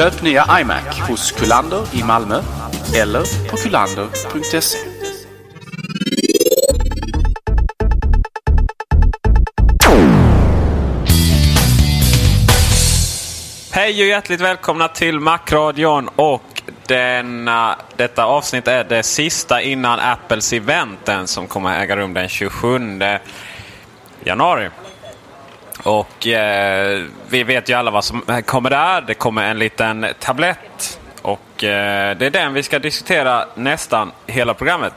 Köp nya iMac hos Kullander i Malmö eller på kullander.se. Hej och hjärtligt välkomna till Macradion och denna, detta avsnitt är det sista innan Apples eventen som kommer äga rum den 27 januari. Och eh, vi vet ju alla vad som kommer där. Det kommer en liten tablett och eh, det är den vi ska diskutera nästan hela programmet.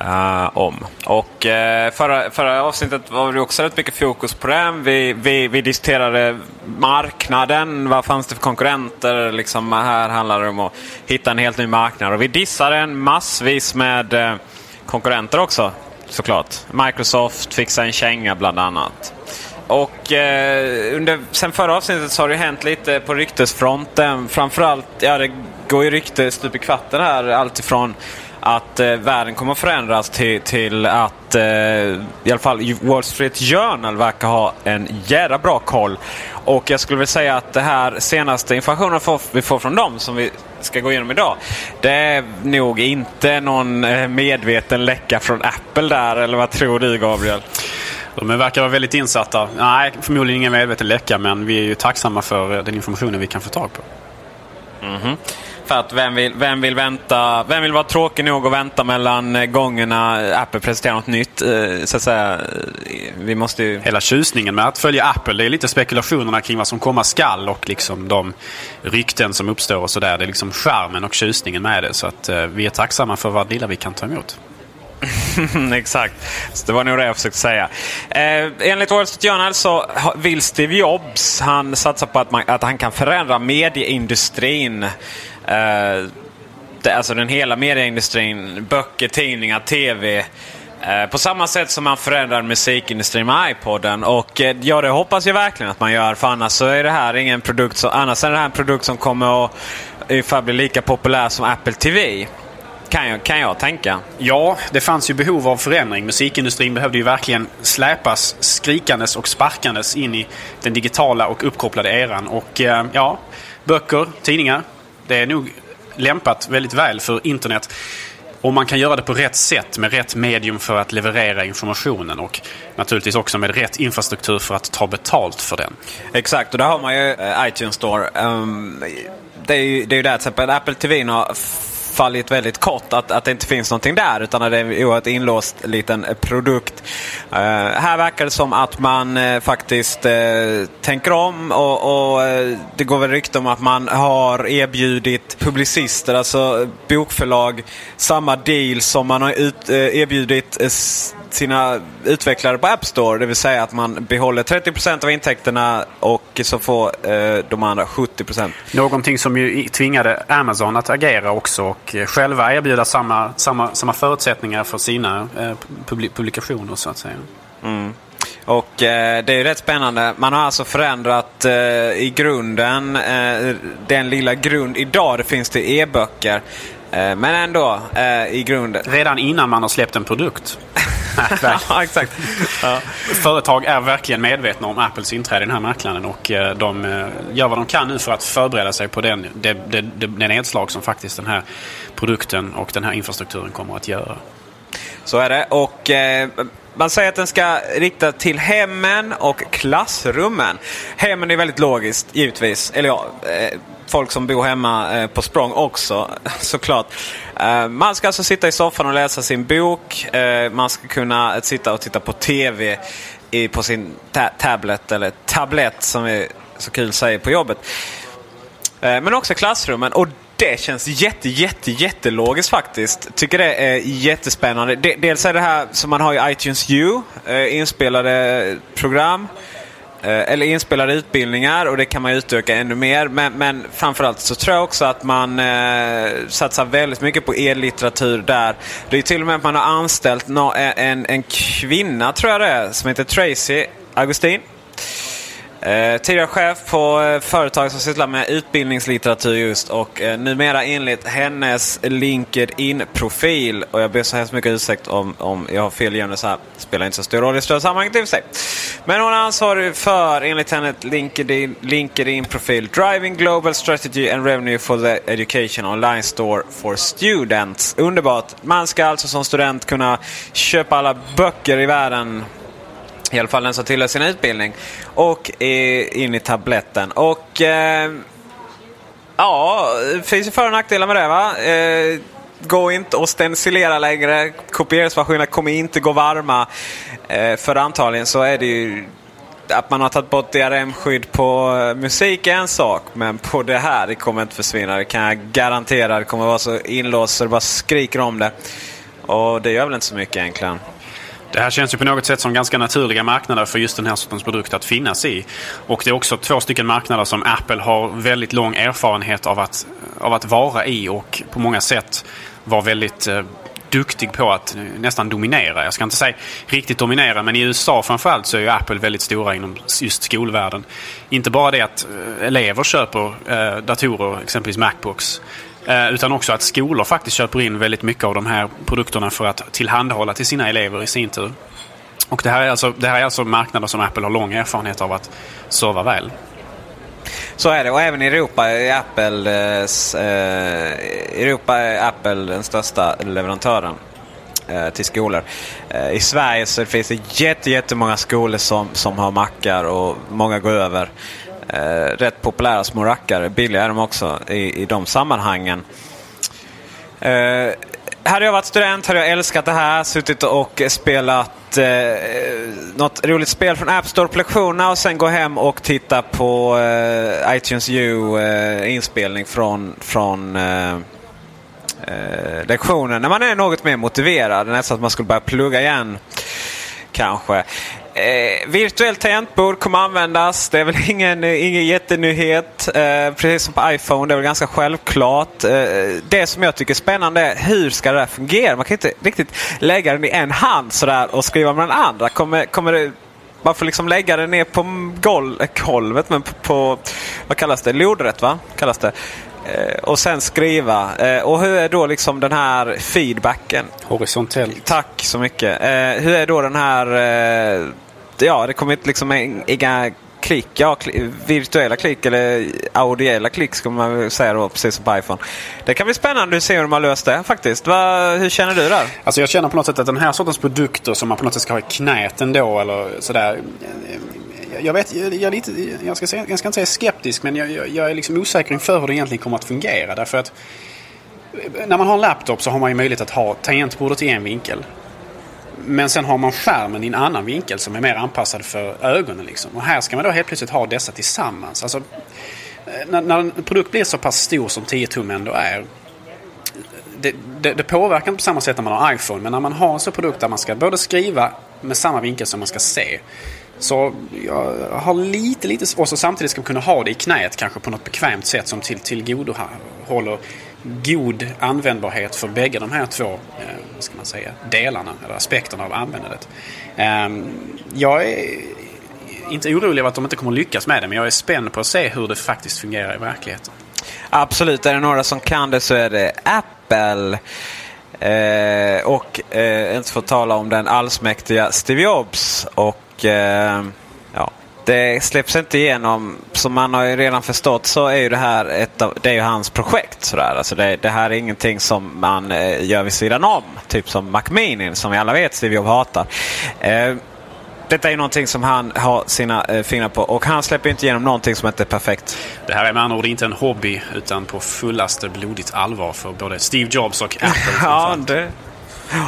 eh, om. Och eh, förra, förra avsnittet var det också rätt mycket fokus på den. Vi, vi, vi diskuterade marknaden. Vad fanns det för konkurrenter? Liksom, här handlar det om att hitta en helt ny marknad. Och vi dissade en massvis med eh, konkurrenter också såklart. Microsoft fixade en känga bland annat. Och eh, under, sen förra avsnittet så har det hänt lite på ryktesfronten. Framförallt, ja det går ju rykte stup i kvarten här. Alltifrån att eh, världen kommer att förändras till, till att eh, i alla fall Wall Street Journal verkar ha en jävla bra koll. Och jag skulle vilja säga att det här senaste informationen vi får från dem som vi ska gå igenom idag. Det är nog inte någon eh, medveten läcka från Apple där, eller vad tror du Gabriel? De verkar vara väldigt insatta. Nej, förmodligen ingen medveten läcka, men vi är ju tacksamma för den informationen vi kan få tag på. För att vem vill, vem vill vänta? Vem vill vara tråkig nog att vänta mellan eh, gångerna Apple presenterar något nytt? eh, Så att säga. Eh, Vi måste ju... Hela tjusningen med att följa Apple, det är lite spekulationerna kring vad som komma skall och liksom de rykten som uppstår och sådär. Det är liksom charmen och tjusningen med det. Så att eh, vi är tacksamma för vad lilla vi kan ta emot. Exakt. Så det var nog det jag försökte säga. Eh, enligt Wall Street Journal så vill Steve Jobs han satsa på att, man, att han kan förändra medieindustrin. Eh, det, alltså den hela medieindustrin. Böcker, tidningar, tv. Eh, på samma sätt som man förändrar musikindustrin med iPoden. Och eh, ja, det hoppas jag verkligen att man gör. För annars så är det här ingen produkt som, annars är det här en produkt som kommer att ungefär bli lika populär som Apple TV. Kan jag, kan jag tänka. Ja, det fanns ju behov av förändring. Musikindustrin behövde ju verkligen släpas skrikandes och sparkandes in i den digitala och uppkopplade eran. Och eh, ja, böcker, tidningar. Det är nog lämpat väldigt väl för internet. Om man kan göra det på rätt sätt med rätt medium för att leverera informationen och naturligtvis också med rätt infrastruktur för att ta betalt för den. Exakt, och där har man ju eh, iTunes Store. Ehm, det är ju det är ju där till exempel Apple TV har fallit väldigt kort. Att, att det inte finns någonting där utan att det är en oerhört inlåst liten produkt. Eh, här verkar det som att man eh, faktiskt eh, tänker om och, och eh, det går väl rykte om att man har erbjudit publicister, alltså bokförlag, samma deal som man har ut, eh, erbjudit eh, sina utvecklare på App Store. Det vill säga att man behåller 30% av intäkterna och så får eh, de andra 70%. Någonting som ju tvingade Amazon att agera också och eh, själva erbjuda samma, samma, samma förutsättningar för sina eh, publi- publikationer så att säga. Och eh, det är ju rätt spännande. Man har alltså förändrat eh, i grunden eh, den lilla grund. Idag det finns det e-böcker. Eh, men ändå eh, i grunden. Redan innan man har släppt en produkt. ja, exakt. Ja. Företag är verkligen medvetna om Apples inträde i den här marknaden och eh, de gör vad de kan nu för att förbereda sig på den, det, det, det, det nedslag som faktiskt den här produkten och den här infrastrukturen kommer att göra. Så är det. Och eh, Man säger att den ska rikta till hemmen och klassrummen. Hemmen är väldigt logiskt, givetvis. Eller ja, eh, folk som bor hemma eh, på språng också, såklart. Eh, man ska alltså sitta i soffan och läsa sin bok. Eh, man ska kunna sitta och titta på TV på sin ta tablet, eller tablett som vi så kul säger på jobbet. Men också klassrummen. Och det känns jätte, jätte, jättelogiskt faktiskt. Tycker det är jättespännande. Dels är det här som man har i iTunes U, inspelade program. Eh, eller inspelade utbildningar och det kan man utöka ännu mer. Men, men framförallt så tror jag också att man eh, satsar väldigt mycket på e-litteratur där. Det är till och med att man har anställt en, en, en kvinna, tror jag det är, som heter Tracy Augustin. Eh, tidigare chef på eh, företag som sysslar med utbildningslitteratur just och eh, numera enligt hennes LinkedIn-profil. Och jag ber så hemskt mycket ursäkt om, om jag har fel igen. Så här spelar inte så stor roll i större sammanhanget i och för sig. Men hon är ansvarig för, enligt henne, LinkedIn, LinkedIn-profil, Driving Global Strategy and Revenue for the Education Online Store for Students. Underbart! Man ska alltså som student kunna köpa alla böcker i världen i alla fall den som tillhör sin utbildning. Och in i tabletten. Och eh, ja, det finns ju för och nackdelar med det va. Eh, gå inte och stencilera längre. Kopieringsmaskinerna kommer inte gå varma. Eh, för antagligen så är det ju att man har tagit bort DRM-skydd på eh, musik är en sak. Men på det här det kommer inte försvinna. Det kan jag garantera. Det kommer vara så inlåst så det bara skriker om det. Och det gör väl inte så mycket egentligen. Det här känns ju på något sätt som ganska naturliga marknader för just den här sortens produkt att finnas i. Och det är också två stycken marknader som Apple har väldigt lång erfarenhet av att, av att vara i och på många sätt vara väldigt eh, duktig på att eh, nästan dominera. Jag ska inte säga riktigt dominera, men i USA framförallt så är ju Apple väldigt stora inom just skolvärlden. Inte bara det att eh, elever köper eh, datorer, exempelvis Macbooks, Eh, utan också att skolor faktiskt köper in väldigt mycket av de här produkterna för att tillhandahålla till sina elever i sin tur. Och det här är alltså, det här är alltså marknader som Apple har lång erfarenhet av att serva väl. Så är det och även i Europa är Apple, eh, Europa är Apple den största leverantören eh, till skolor. Eh, I Sverige så finns det jätte, jättemånga skolor som, som har mackar och många går över eh, rätt populära små rackare. Billiga är de också i, i de sammanhangen. Eh, hade jag varit student hade jag älskat det här. Suttit och spelat eh, något roligt spel från App Store på lektionerna och sen gå hem och titta på eh, iTunes U eh, inspelning från, från eh, eh, lektionen. När man är något mer motiverad. Nästan att man skulle börja plugga igen. Kanske. Eh, virtuellt tangentbord kommer användas. Det är väl ingen, ingen jättenyhet. Eh, precis som på iPhone. Det är väl ganska självklart. Eh, det som jag tycker är spännande är hur ska det där fungera? Man kan inte riktigt lägga den i en hand sådär och skriva med den andra. Kommer, kommer det, man får liksom lägga den ner på gol golvet, men på, på, vad kallas det? Lodrätt va? Kallas det. Eh, och sen skriva. Eh, och hur är då liksom den här feedbacken? Horisontellt. Tack så mycket. Eh, hur är då den här ja, det kommer inte liksom inga klick, ja, virtuella klick eller audiella klick ska man säga då, precis som på iPhone. Det kan bli spännande att se hur de har löst det faktiskt. Va, hur känner du där? Alltså jag känner på något sätt att den här sortens produkter som man på något sätt ska ha i knät ändå eller sådär. Jag vet, jag, är lite, jag ska, säga, jag ska inte säga skeptisk men jag, jag, jag är liksom osäker inför hur det egentligen kommer att fungera. Därför att när man har en laptop så har man ju möjlighet att ha tangentbordet i en vinkel. Men sen har man skärmen i en annan vinkel som är mer anpassad för ögonen. Liksom. Och här ska man då helt plötsligt ha dessa tillsammans. Alltså, eh, när, när en produkt blir så pass stor som 10 tum ändå är. Det, det, det, påverkar inte på samma sätt när man har iPhone. Men när man har en sån produkt där man ska både skriva med samma vinkel som man ska se. Så jag har lite, lite... Och så samtidigt ska man kunna ha det i knät kanske på något bekvämt sätt som till, tillgodohåller god användbarhet för bägge de här två eh, vad ska man säga, delarna eller aspekterna av användandet. Ehm, jag är inte orolig över att de inte kommer lyckas med det men jag är spänd på att se hur det faktiskt fungerar i verkligheten. Absolut, är det några som kan det så är det Apple. Eh, och eh, inte att tala om den allsmäktiga Steve Jobs. Och eh, det släpps inte igenom. Som man har ju redan förstått så är ju det här ett av, det är ju hans projekt. Sådär. Alltså det, det här är ingenting som man eh, gör vid sidan om. Typ som Mac Mini som vi alla vet Steve Jobs hatar. Eh, detta är någonting som han har sina eh, fingrar på och han släpper inte igenom någonting som inte är perfekt. Det här är med andra ord inte en hobby utan på fullaste blodigt allvar för både Steve Jobs och Apple. ja, det,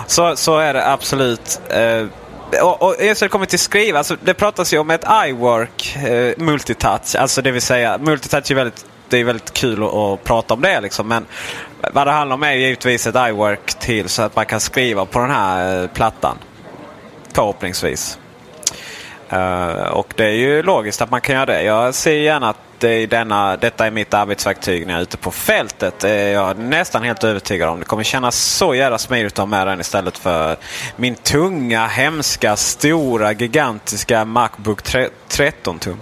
så, så är det absolut. Eh, och, och just när det kommer till skriva, alltså, det pratas ju om ett iWork eh, multitouch. Alltså det vill säga, multitouch är väldigt, det är väldigt kul att, att prata om det liksom. Men vad det handlar om är givetvis ett iWork till så att man kan skriva på den här eh, plattan. Förhoppningsvis. Uh, och det är ju logiskt att man kan göra det. Jag ser gärna att det är denna, detta är mitt arbetsverktyg när jag är ute på fältet. Eh, det är jag nästan helt övertygad om. Det kommer kännas så jävla smidigt att ha med den istället för min tunga, hemska, stora, gigantiska Macbook 13 tum.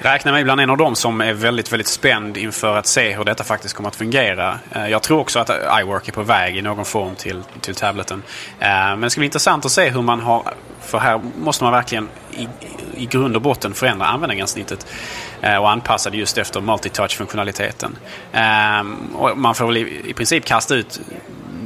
Räknar mig bland en av dem som är väldigt, väldigt spänd inför att se hur detta faktiskt kommer att fungera. Eh, jag tror också att iWork är på väg i någon form till, till tableten. Eh, men det ska bli intressant att se hur man har... För här måste man verkligen i, i grund och botten förändra användargränssnittet eh, och anpassa det just efter multitouch-funktionaliteten. Och man får väl i, i princip kasta ut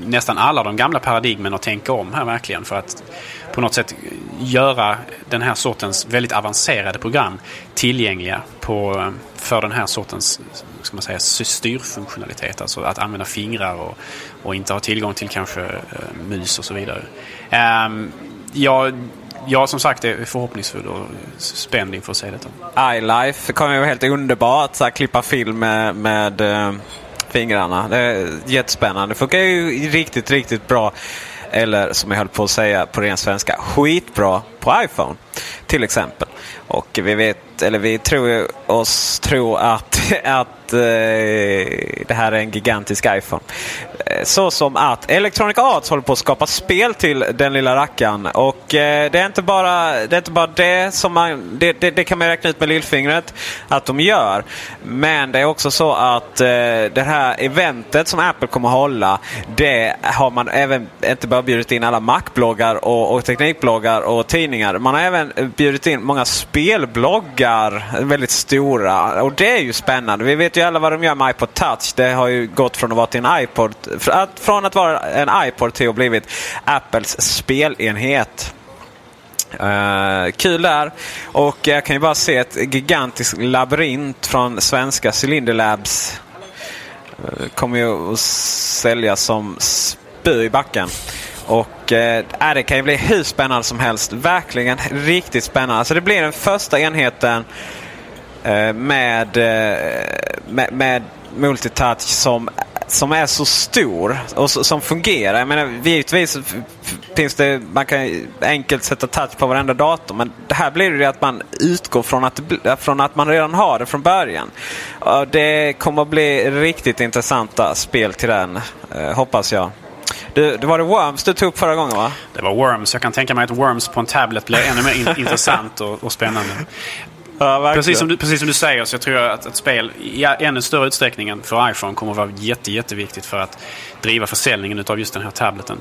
nästan alla de gamla paradigmen och tänka om här verkligen för att på något sätt göra den här sortens väldigt avancerade program tillgängliga på, eh, för den här sortens ska man säga, styrfunktionalitet. Alltså att använda fingrar och, och inte ha tillgång till kanske uh, mus och så vidare. Ehm, um, jag, jag som sagt är förhoppningsfull och spänd inför att se detta. iLife kommer ju vara helt underbart. Så här, klippa film med, med uh, fingrarna. Det är jättespännande. Det funkar ju riktigt, riktigt bra. Eller som jag höll på att säga på ren svenska, skitbra på iPhone till exempel. Och vi vet, eller vi tror oss tro att, att eh, det här är en gigantisk iPhone. Eh, så som att Electronic Arts håller på att skapa spel till den lilla rackaren. Och eh, det, är inte bara, det är inte bara det som man, det, det, det, kan man räkna ut med lillfingret att de gör. Men det är också så att eh, det här eventet som Apple kommer att hålla, det har man även inte bara bjudit in alla Mac-bloggar och, och teknikbloggar och tidningar. Man har även bjudit in många spelbloggar, väldigt stora. Och det är ju spännande. Vi vet ju alla vad de gör med iPod Touch. Det har ju gått från att vara till en iPod från att vara en iPod till att blivit Apples spelenhet. Uh, kul där. Och jag kan ju bara se ett gigantiskt labyrint från svenska Cylinder Labs. Uh, eh, kommer ju att säljas som spö i backen. Och eh, äh, det kan ju bli hur spännande som helst. Verkligen riktigt spännande. Alltså det blir den första enheten eh, med, eh, med, med multitouch som som är så stor och som fungerar. Jag menar, givetvis finns det, man kan enkelt sätta touch på varenda dator. Men det här blir det att man utgår från att, äh, från att man redan har det från början. Det kommer att bli riktigt intressanta spel till den, eh, hoppas jag. Du, det var det Worms du tog upp förra gången va? Det var Worms. Jag kan tänka mig att Worms på en tablet blir ännu mer intressant och, och spännande. Ja, precis, som du, precis som du säger så jag tror jag att ett spel i ännu större utsträckning än för iPhone kommer att vara jätte, jätteviktigt för att driva försäljningen av just den här tableten.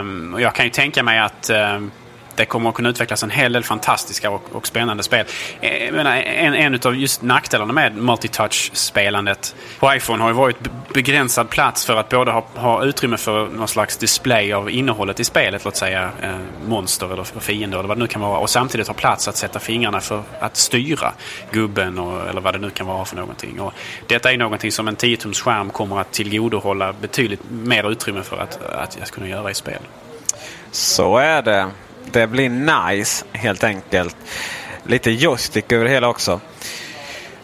Um, och jag kan ju tänka mig att um, det kommer att kunna utvecklas en hel del fantastiska och, och spännande spel. Eh, menar, en, en av just nackdelarna med multitouch-spelandet på iPhone har ju varit begränsad plats för att både ha, ha utrymme för någon slags display av innehållet i spelet, låt säga eh, monster eller fiender eller vad det nu kan vara. Och samtidigt ha plats att sätta fingrarna för att styra gubben och, eller vad det nu kan vara för någonting. Och detta är någonting som en 10-tums skärm kommer att tillgodohålla betydligt mer utrymme för att, att, att kunna göra i spel. Så är det. Det blir nice helt enkelt. Lite joystick över det hela också.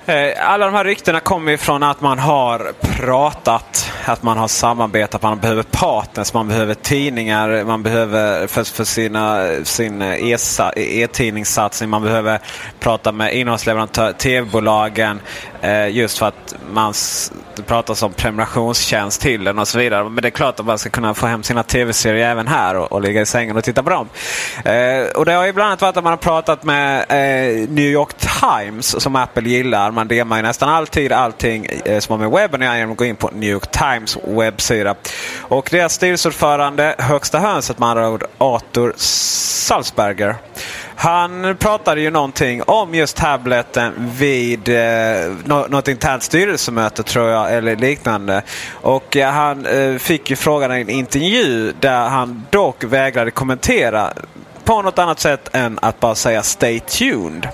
Eh, alla de här ryktena kommer från att man har pratat, att man har samarbetat, man behöver partners, man behöver tidningar, man behöver för, för sina, sin e-tidningssatsning, man behöver prata med innehållsleverantörer, tv-bolagen. Eh, just för att man det pratas om prenumerationstjänst till den och så vidare. Men det är klart att man ska kunna få hem sina tv-serier även här och, och ligga i sängen och titta på dem. Eh, och det har ju bland annat varit att man har pratat med eh, New York Times som Apple gillar. Man demar ju nästan alltid allting eh, som har med webben att göra genom att gå in på New York Times webbsida. Och deras styrelseordförande, högsta hönset med andra ord, Arthur Salzberger. Han pratade ju någonting om just tableten vid eh, något internt styrelsemöte tror jag eller liknande. Och eh, han eh, fick ju frågan i en intervju där han dock vägrade kommentera på något annat sätt än att bara säga stay tuned.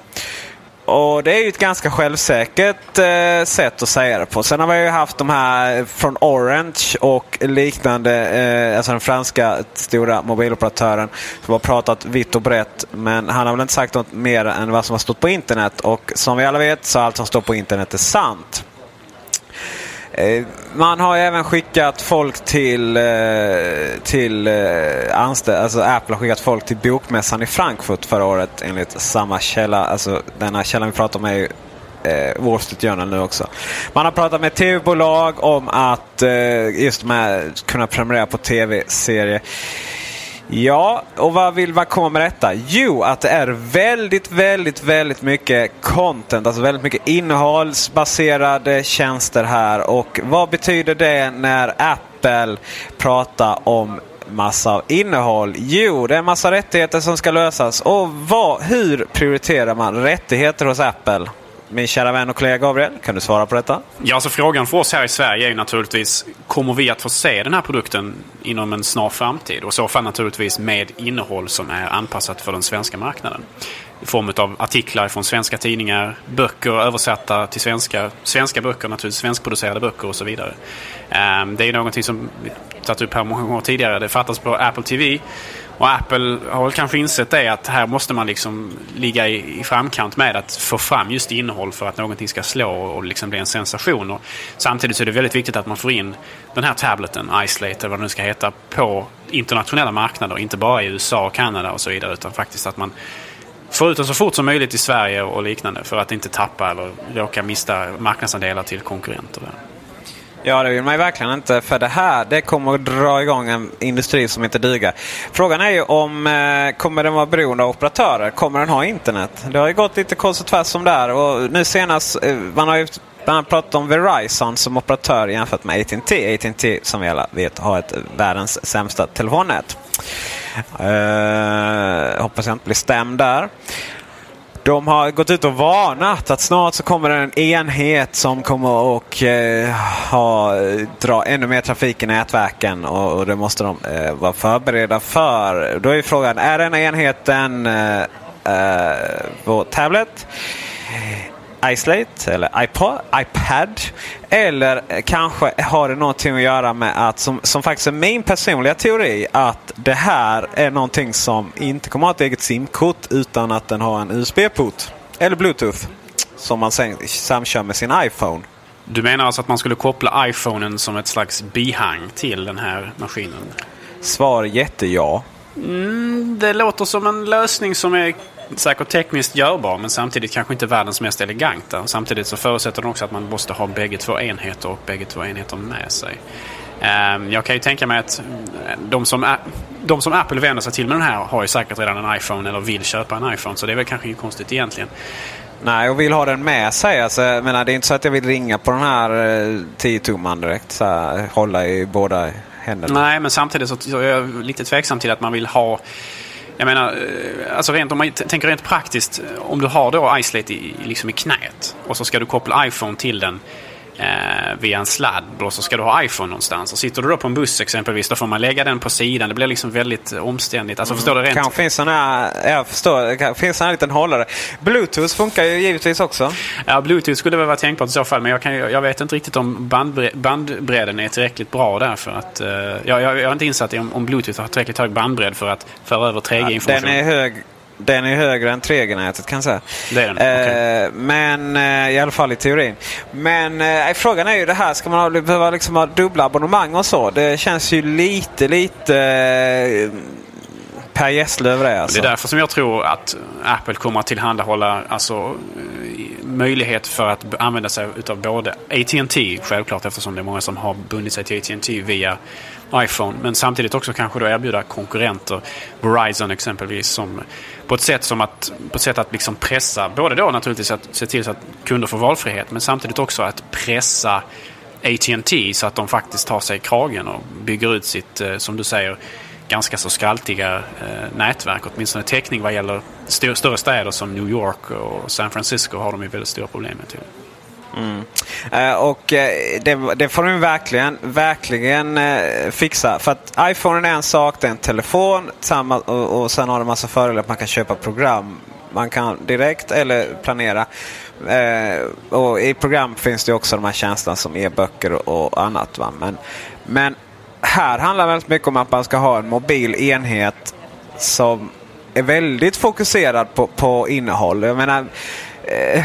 Och det är ju ett ganska självsäkert eh, sätt att säga det på. Sen har vi ju haft de här från Orange och liknande. Eh, alltså den franska stora mobiloperatören som har pratat vitt och brett. Men han har väl inte sagt något mer än vad som har stått på internet. Och som vi alla vet så allt som står på internet är sant. Eh, man har även skickat folk till, eh, till eh, anställda. Alltså Apple har skickat folk till bokmässan i Frankfurt förra året enligt samma källa. Alltså den här källan vi pratar om är ju eh, Wall Street Journal nu också. Man har pratat med tv-bolag om att eh, just med kunna prenumerera på tv-serier. Ja, och vad vill man komma med detta? Jo, att det är väldigt, väldigt, väldigt mycket content. Alltså väldigt mycket innehållsbaserade tjänster här. Och vad betyder det när Apple pratar om massa av innehåll? Jo, det är en massa rättigheter som ska lösas. Och vad, hur prioriterar man rättigheter hos Apple? Min kära vän och kollega Gabriel, kan du svara på detta? Ja, så frågan för oss här i Sverige är ju naturligtvis, kommer vi att få se den här produkten inom en snar framtid? Och i så fall naturligtvis med innehåll som är anpassat för den svenska marknaden. I form av artiklar från svenska tidningar, böcker översatta till svenska, svenska böcker naturligtvis, svenskproducerade böcker och så vidare. Ehm, det är någonting som vi tagit upp här många gånger tidigare. Det fattas på Apple TV. Och Apple har väl kanske insett det att här måste man liksom ligga i, i, framkant med att få fram just innehåll för att någonting ska slå och liksom bli en sensation. Och samtidigt så är det väldigt viktigt att man får in den här tableten, Isolate eller vad den nu ska heta, på internationella marknader. Inte bara i USA och Kanada och så vidare utan faktiskt att man får ut den så fort som möjligt i Sverige och liknande för att inte tappa eller råka mista marknadsandelar till konkurrenter. Ja, det vill man ju verkligen inte. För det här det kommer att dra igång en industri som inte duger. Frågan är ju om eh, kommer den vara beroende av operatörer? Kommer den ha internet? Det har ju gått lite kors och tvärs om där. Och nu senast, eh, man har ju bland annat pratat om Verizon som operatör jämfört med AT&T. AT&T som vi alla vet har ett världens sämsta telefonnät. Uh, hoppas jag inte blir stämd där. De har gått ut och varnat att snart så kommer det en enhet som kommer att eh, ha, dra ännu mer trafik i nätverken och, och det måste de eh, vara förberedda för. Då är frågan, är den enheten eh, eh vår tablet? Isolate eller iPod, iPad. Eller kanske har det någonting att göra med att, som, som faktiskt är min personliga teori, att det här är någonting som inte kommer att ha ett eget SIM-kort utan att den har en USB-port. Eller Bluetooth. Som man sen samkör med sin iPhone. Du menar alltså att man skulle koppla iPhonen som ett slags bihang till den här maskinen? Svar jätteja. Mm, det låter som en lösning som är säkert tekniskt görbar men samtidigt kanske inte världens mest eleganta. Samtidigt så förutsätter den också att man måste ha bägge två enheter och bägge två enheter med sig. Ehm, jag kan ju tänka mig att de som, de som Apple vänder sig till med den här har ju säkert redan en iPhone eller vill köpa en iPhone. Så det är väl kanske inget konstigt egentligen. Nej, och vill ha den med sig. Alltså, jag menar, det är inte så att jag vill ringa på den här 10-tumman eh, direkt. Så här, hålla i båda händerna. Nej, men samtidigt så är jag lite tveksam till att man vill ha jag menar, eh, alltså rent, om man tänker rent praktiskt. Eh, om du har då Isolate i, liksom i knät och så ska du koppla iPhone till den eh, via en sladd och så ska du ha iPhone någonstans. Och sitter du då på en buss exempelvis då får man lägga den på sidan. Det blir liksom väldigt omständigt. Alltså, mm. förstår du rent... Kanske finns sådana jag förstår. Det finns en liten hållare. Bluetooth funkar ju givetvis också. Ja, Bluetooth skulle väl vara tänkbart i så fall. Men jag, kan, jag vet inte riktigt om bandbre bandbredden är tillräckligt bra där. För att, uh, jag, jag, jag är inte insatt i om, om Bluetooth har tillräckligt hög bandbredd för att föra över 3G-information. Ja, den är hög den är högre än 3G-nätet kan jag säga. Det är den? Okay. Eh, men eh, i alla fall i teorin. Men eh, frågan är ju det här, ska man ha, behöva liksom ha dubbla abonnemang och så? Det känns ju lite, lite Per Gessle det. Alltså. Det är därför som jag tror att Apple kommer att tillhandahålla alltså, möjlighet för att använda sig utav både AT&T självklart eftersom det är många som har bundit sig till AT&T via iPhone. Men samtidigt också kanske då erbjuda konkurrenter, Verizon exempelvis, som på ett sätt som att, på ett sätt att liksom pressa, både då naturligtvis att se till så att kunder får valfrihet, men samtidigt också att pressa AT&T så att de faktiskt tar sig i kragen och bygger ut sitt, eh, som du säger, ganska så skraltiga eh, nätverk. Åtminstone täckning vad gäller st- större städer som New York och San Francisco har de ju väldigt stora problem med. Till. Mm. Eh, och eh, det, det får de verkligen, verkligen eh, fixa. För att iPhone är en sak, det är en telefon. Samma, och, och sen har det massa fördelar att man kan köpa program. Man kan direkt eller planera. Eh, och I program finns det också de här tjänsterna som e-böcker och, och annat. Va? Men, men här handlar det väldigt mycket om att man ska ha en mobil enhet som är väldigt fokuserad på, på innehåll. Jag menar, Eh,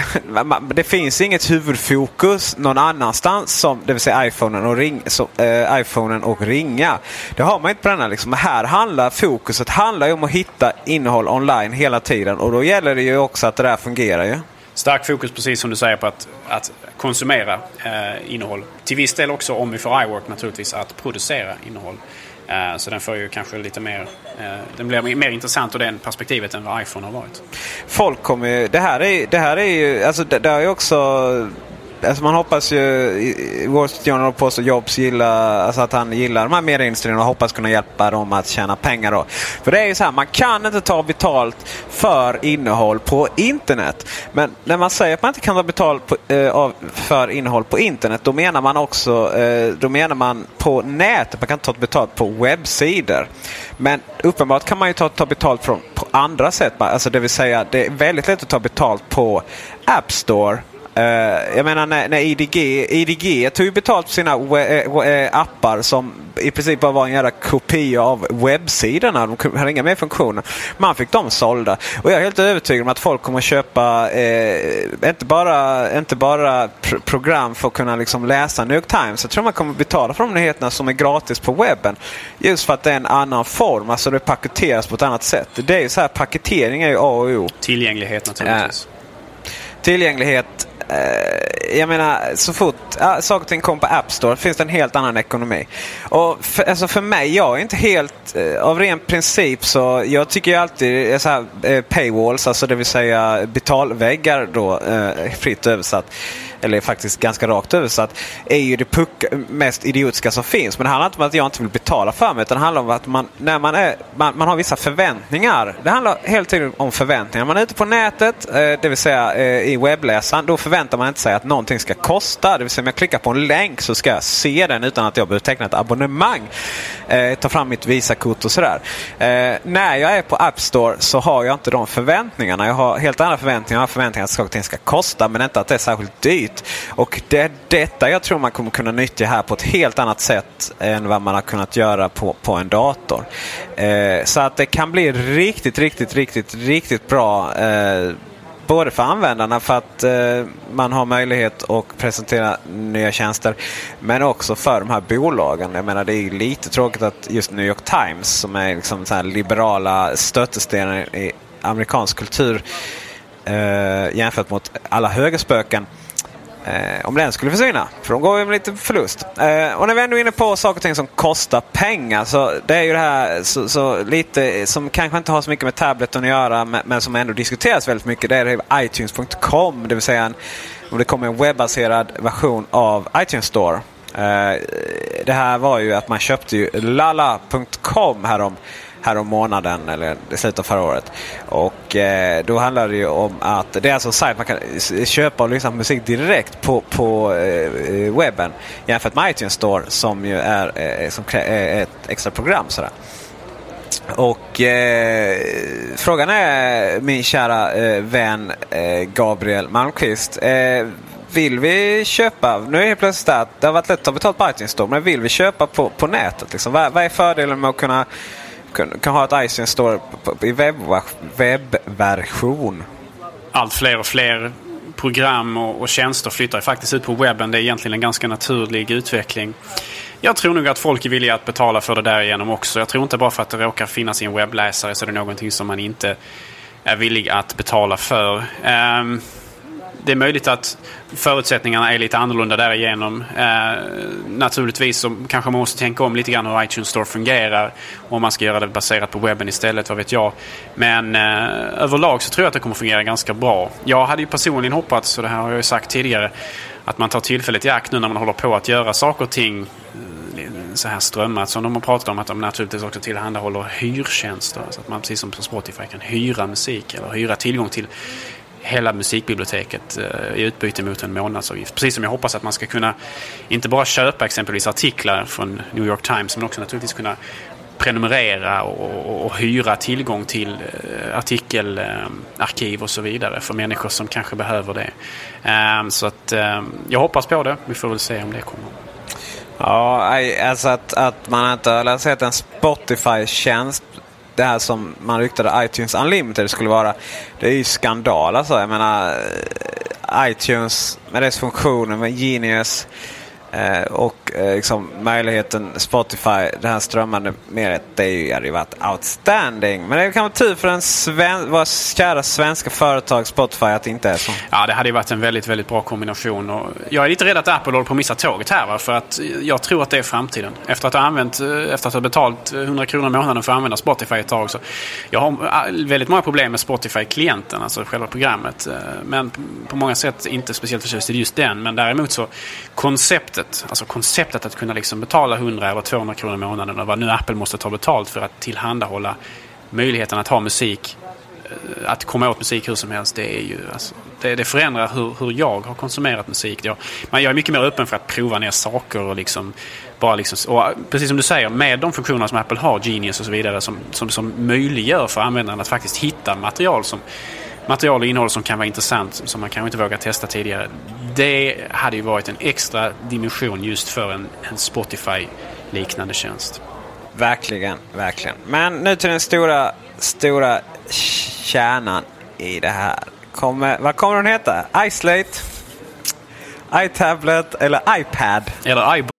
det finns inget huvudfokus någon annanstans som det vill säga iPhonen och, ring, så, eh, iPhonen och ringa. Det har man inte på denna. Liksom. Här handlar fokuset handlar ju om att hitta innehåll online hela tiden och då gäller det ju också att det där fungerar ju. Stark fokus, precis som du säger, på att, att konsumera eh, innehåll. Till viss del också, om vi får iWork naturligtvis, att producera innehåll. Eh, så den får ju kanske lite mer... Eh, den blir mer intressant ur det perspektivet än vad iPhone har varit. Folk kommer ju, det här är, det här är ju, alltså det, det har ju också Alltså man hoppas ju, Wall Street Journal påstår Jobs gillar, alltså att han gillar de här medieindustrierna och hoppas kunna hjälpa dem att tjäna pengar då. För det är ju så här, man kan inte ta betalt för innehåll på internet. Men när man säger att man inte kan ta betalt på, eh, för innehåll på internet, då menar man också, eh, då menar man på nätet. Man kan ta betalt på webbsidor. Men uppenbart kan man ju ta, ta betalt från, på andra sätt. Alltså det vill säga, det är väldigt lätt att ta betalt på App Store. Eh, jag menar när, när IDG, IDG tog ju betalt för sina we, eh, we, eh, appar som i princip bara var en jävla kopia av webbsidorna. De hade inga mer funktioner. Man fick dem sålda. Och jag är helt övertygad om att folk kommer att köpa eh, inte bara, inte bara pr- program för att kunna liksom läsa New York Times. Jag tror man kommer att betala för de nyheterna som är gratis på webben. Just för att det är en annan form. Alltså det paketeras på ett annat sätt. Det är ju så här, paketering är ju A och O. Tillgänglighet naturligtvis. Tillgänglighet. Eh, jag menar, så fort äh, saker och ting kommer på App Store finns det en helt annan ekonomi. Och för, alltså för mig, jag är inte helt... Eh, av ren princip så jag tycker ju alltid eh, så här, eh, paywalls, alltså det vill säga betalväggar då, eh, fritt översatt. Eller faktiskt ganska rakt översatt. Är ju det puck, mest idiotiska som finns. Men det handlar inte om att jag inte vill betala för mig. Utan det handlar om att man, när man, är, man, man har vissa förväntningar. Det handlar helt tiden om förväntningar. Man är ute på nätet, eh, det vill säga eh, i webbläsaren. Då förväntar man inte sig att någonting ska kosta. Det vill säga om jag klickar på en länk så ska jag se den utan att jag behöver teckna ett abonnemang. Eh, ta fram mitt Visakort och sådär. Eh, när jag är på App Store så har jag inte de förväntningarna. Jag har helt andra förväntningar. Jag har förväntningar att saker och ting ska kosta men inte att det är särskilt dyrt. Och det är detta jag tror man kommer kunna nyttja här på ett helt annat sätt än vad man har kunnat göra på, på en dator. Eh, så att det kan bli riktigt, riktigt, riktigt, riktigt bra. Eh, Både för användarna för att eh, man har möjlighet att presentera nya tjänster. Men också för de här bolagen. Jag menar det är ju lite tråkigt att just New York Times som är liksom så här liberala stötestenar i amerikansk kultur eh, jämfört mot alla högerspöken. Eh, om den skulle försvinna. För de går ju med lite förlust. Eh, och när vi ändå är inne på saker och ting som kostar pengar. Så det är ju det här så, så lite som kanske inte har så mycket med tableten att göra. Men, men som ändå diskuteras väldigt mycket. Det är det iTunes.com. Det vill säga en, om det kommer en webbaserad version av iTunes Store. Eh, det här var ju att man köpte ju lala.com härom härom månaden eller i slutet av förra året. Och eh, då handlar det ju om att det är alltså en sajt man kan köpa och lyssna på musik direkt på, på eh, webben. Jämfört med iTunes Store som ju är, eh, som krä- eh, ett extra program. Sådär. Och eh, frågan är min kära eh, vän eh, Gabriel Malmqvist. Eh, vill vi köpa, nu är det plötsligt att det har varit lätt att ta betalt på iTunes Store, men vill vi köpa på, på nätet? Liksom? Vad, vad är fördelen med att kunna, kan, kan ha ett iTunes Store i webbversion. i webb, webbversion? Allt fler och fler program och, och tjänster flyttar faktiskt ut på webben. Det är egentligen en ganska naturlig utveckling. Jag tror nog att folk är villiga att betala för det där igenom också. Jag tror inte bara för att det råkar finnas i en webbläsare så är det någonting som man inte är villig att betala för. Um, det är möjligt att förutsättningarna är lite annorlunda därigenom. Eh, naturligtvis så kanske man måste tänka om lite grann hur iTunes Store fungerar. Om man ska göra det baserat på webben istället, vad vet jag. Men eh, överlag så tror jag att det kommer fungera ganska bra. Jag hade ju personligen hoppats, och det här har jag ju sagt tidigare, att man tar tillfället i akt nu när man håller på att göra saker och ting eh, så här strömmat som de har pratat om att de naturligtvis också tillhandahåller hyrtjänster. Så att man precis som på Spotify kan hyra musik eller hyra tillgång till hela musikbiblioteket eh, i utbyte mot en månadsavgift. Precis som jag hoppas att man ska kunna inte bara köpa exempelvis artiklar från New York Times men också naturligtvis kunna prenumerera och, och, och hyra tillgång till eh, artikelarkiv och så vidare för människor som kanske behöver det. Eh, så att eh, jag hoppas på det. Vi får väl se om det kommer. Ja, alltså att, att man inte har sett en Spotify-tjänst. Det här som man ryktade iTunes Unlimited skulle vara. Det är ju skandal alltså. Jag menar eh, iTunes med dess funktioner med Genius. Eh, och eh, liksom möjligheten Spotify, det här strömmande mediet, det hade ju varit outstanding. Men det kan vara tur för en sven våra kära svenska företag Spotify att det inte är så. Ja, det hade ju varit en väldigt, väldigt bra kombination. Och jag är lite rädd att Apple håller på att missa tåget här. Va? För att jag tror att det är framtiden. Efter att ha, använt, eh, efter att ha betalt eh, 100 kronor i månaden för att använda Spotify ett tag. Så jag har eh, väldigt många problem med Spotify-klienten, alltså själva programmet. Men på många sätt inte speciellt förtjust i just den. Men däremot så konceptet. Alltså konceptet att kunna liksom betala 100 eller 200 kronor i månaden och vad nu Apple måste ta betalt för att tillhandahålla möjligheten att ha musik, eh, att komma åt musik hur som helst. Det, är ju, alltså, det, det förändrar hur, hur jag har konsumerat musik. Jag, men jag är mycket mer öppen för att prova ner saker och liksom bara liksom, och precis som du säger, med de funktioner som Apple har, Genius och så vidare, som, som, som möjliggör för användaren att faktiskt hitta material som material och innehåll som kan vara intressant som man kanske inte vågar testa tidigare. Det hade ju varit en extra dimension just för en, en Spotify-liknande tjänst. Verkligen, verkligen. Men nu till den stora, stora kärnan i det här. Kommer, vad kommer den heta? Islate? iTablet eller iPad? Eller iBook.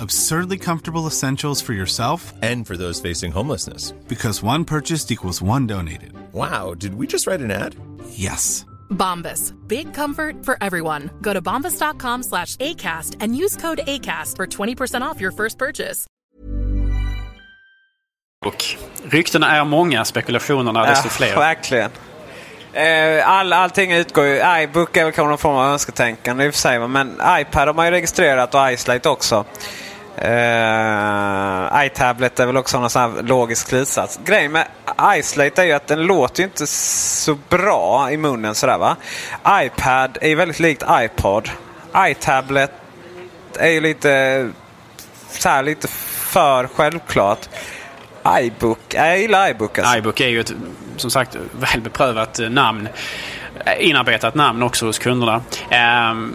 Absurdly comfortable essentials for yourself And for those facing homelessness. because one purchased equals one donated. Wow, did we just write an ad? Yes. Bombas. Big comfort for everyone. Go to bombas.com slash ACAST and use code ACAST for 20% off your first purchase. Och ryktena är många, spekulationerna desto fler. verkligen. Eh, All, allting utgår ju... iBook är väl kanske någon form av önsketänkande i och för sig. Men iPad har man ju registrerat och iSlate också. Uh, iTablet är väl också en sån här logisk slutsats. Grejen med iSlate är ju att den låter ju inte så bra i munnen sådär va. iPad är ju väldigt likt iPod. iTablet är ju lite så här, lite för självklart. iBook, jag gillar iBook alltså. iBook är ju ett, som sagt, välbeprövat namn. Inarbetat namn också hos kunderna. Ehm,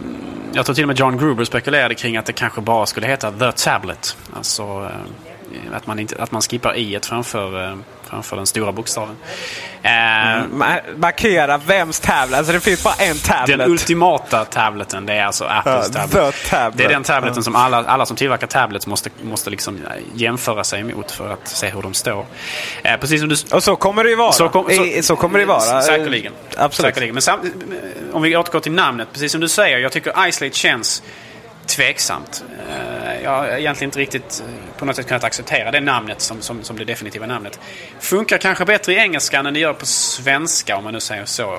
jag tror till och med John Gruber spekulerade kring att det kanske bara skulle heta The Tablet. Alltså eh, att man, inte, att man skippar i ett framför, eh, framför den stora bokstaven. Eh, Ma- Markera vems tablet. Alltså det finns bara en tablet. Den ultimata tableten, det är alltså Apples tablet. tablet. Det är den tableten som alla, alla som tillverkar tablets måste, måste liksom jämföra sig emot för att se hur de står. Eh, precis som du... Och så kommer det ju vara. Så, kom, I- så kommer det vara. Säkerligen. Absolut. Säkerligen. Men sam, om vi återgår till namnet. Precis som du säger, jag tycker Isolate känns tveksamt. Eh, jag har egentligen inte riktigt eh, på något sätt kunnat acceptera det namnet som, som, som det definitiva namnet. Funkar kanske bättre i engelskan än det gör på svenska om man nu säger så.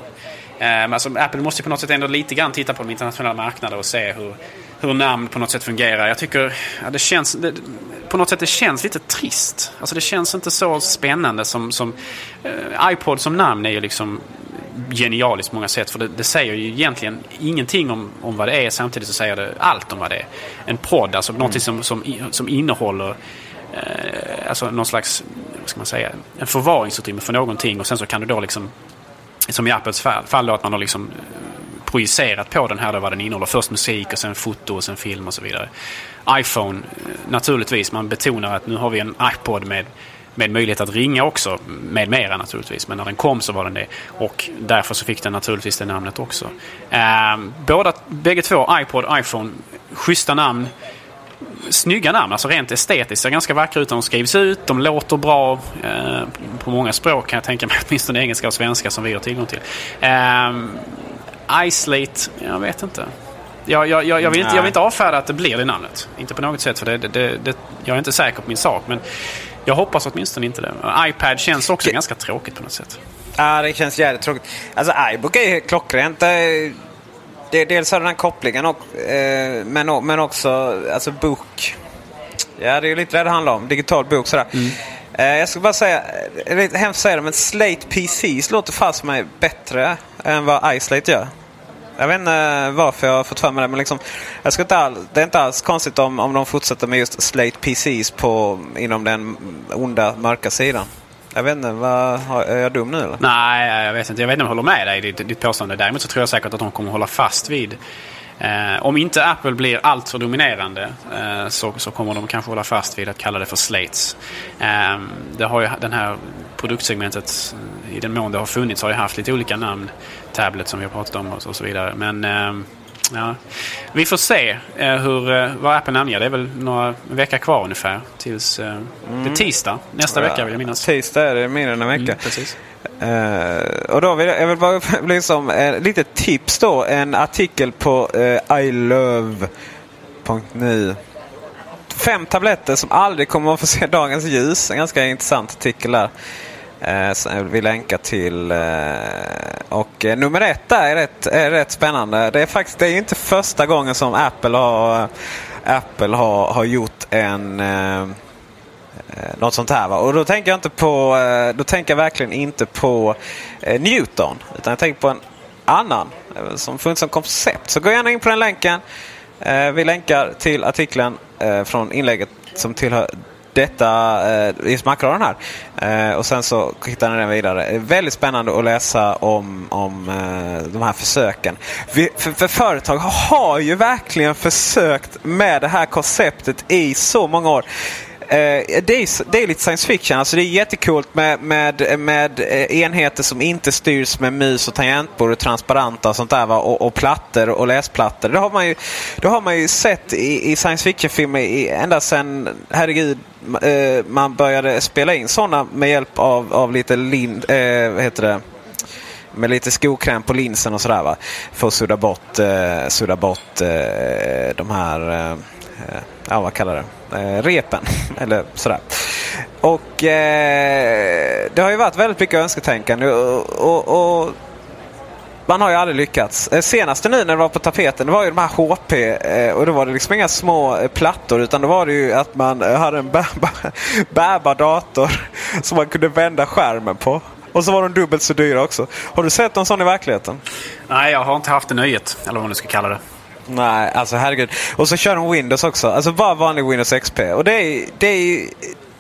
Eh, alltså, Apple måste ju på något sätt ändå lite grann titta på de internationella marknader och se hur, hur namn på något sätt fungerar. Jag tycker ja, det känns, det, på något sätt det känns lite trist. Alltså det känns inte så spännande som, som eh, iPod som namn är ju liksom genialiskt på många sätt. För det, det säger ju egentligen ingenting om, om vad det är samtidigt så säger det allt om vad det är. En podd, alltså något som, som, i- som innehåller eh, alltså någon slags, vad ska man säga, en förvaringsutrymme för någonting och sen så kan du då liksom som i Apples fall, fall då att man har liksom eh, projicerat på den här då vad den innehåller. Först musik och sen foto och sen film och så vidare. iPhone, eh, naturligtvis, man betonar att nu har vi en iPod med, med möjlighet att ringa också, med mera naturligtvis. Men när den kom så var den det. Och därför så fick den naturligtvis det namnet också. Eh, båda, bägge två, iPod, iPhone, schyssta namn snygga namn, alltså rent estetiskt. Ser ganska vackra ut när de skrivs ut. De låter bra eh, på många språk kan jag tänka mig. Åtminstone engelska och svenska som vi har tillgång till. Eh, Isolate, jag vet inte. Jag, jag, jag, jag, vill inte jag vill inte avfärda att det blir det namnet. Inte på något sätt, för det, det, det, jag är inte säker på min sak. Men jag hoppas åtminstone inte det. iPad känns också ganska tråkigt på något sätt. Ja, det känns jävligt tråkigt. Alltså iBook är ju klockrent. Det är- dels har den här kopplingen och, eh, men, men också alltså bok. Ja, det är ju lite det det handlar om. Digital bok sådär. Eh, jag ska bara säga, det är lite hemskt att säga det, men Slate PCs låter fast mig bättre än vad iSlate gör. Jag vet inte eh, varför jag har fått för mig det, men liksom, jag ska inte all, det är inte alls konstigt om, om de fortsätter med just Slate PCs på, inom den onda, mörka sidan. Jag vet inte, vad, är jag dum nu eller? Nej, jag vet inte. Jag vet inte om jag håller med dig i ditt, ditt påstående. Däremot så tror jag säkert att de kommer hålla fast vid Eh, om inte Apple blir alltför dominerande eh, så, så kommer de kanske hålla fast vid att kalla det för slates. Eh, det har ju den här produktsegmentet, i den mån det har funnits, har ju haft lite olika namn. Tablet som vi har pratat om och så vidare. Men eh, ja, vi får se eh, hur, eh, vad Apple namnger. Det är väl några veckor kvar ungefär tills eh, det är tisdag nästa vecka vill jag minnas. Tisdag är det mindre än en vecka. Mm, precis. Eh, och då vill jag, jag vill bara liksom, uh, lite tips då. En artikel på uh, ilove.nu. Fem tabletter som aldrig kommer att få se dagens ljus. En ganska intressant artikel där. Eh, vi länkar till. eh, och eh, nummer ett där är rätt, är rätt spännande. Det är faktiskt det är inte första gången som Apple har, eh, Apple har, har gjort en eh, eh, något sånt här. Va? Och då tänker jag inte på, eh, då tänker jag verkligen inte på Newton. Utan jag tänker på en annan som funnits som koncept. Så gå gärna in på den länken. Vi länkar till artikeln från inlägget som tillhör detta eh, i Macradion här. Eh, och sen så hittar ni den vidare. Eh, väldigt spännande att läsa om, om eh, de här försöken. Vi, för, för företag har ju verkligen försökt med det här konceptet i så många år. Eh, det, är, det är lite science fiction. Alltså det är jättekult med, med, med eh, enheter som inte styrs med mus och tangentbord och transparenta och sånt där. Va? Och, och plattor och läsplattor. Det har man ju, det har man ju sett i, i science fiction-filmer ända sedan, herregud, eh, man började spela in sådana med hjälp av, av lite lin, eh, vad heter det? med lite skokräm på linsen och sådär va. För att sudda bort, eh, sudda bort eh, de här, eh, eh ja vad kallar det, Eh, repen. Eller sådär. Och eh, det har ju varit väldigt mycket önsketänkande och, och, och man har ju aldrig lyckats. Eh, senaste nu när det var på tapeten det var ju de här HP eh, och då var det liksom inga små eh, plattor utan då var det ju att man eh, hade en bärbar, bärbar dator som man kunde vända skärmen på. Och så var de dubbelt så dyra också. Har du sett någon sån i verkligheten? Nej, jag har inte haft det nöjet. Eller vad man nu ska kalla det. Nej, alltså herregud. Och så kör de Windows också. Alltså bara vanlig Windows XP. Och det är, det är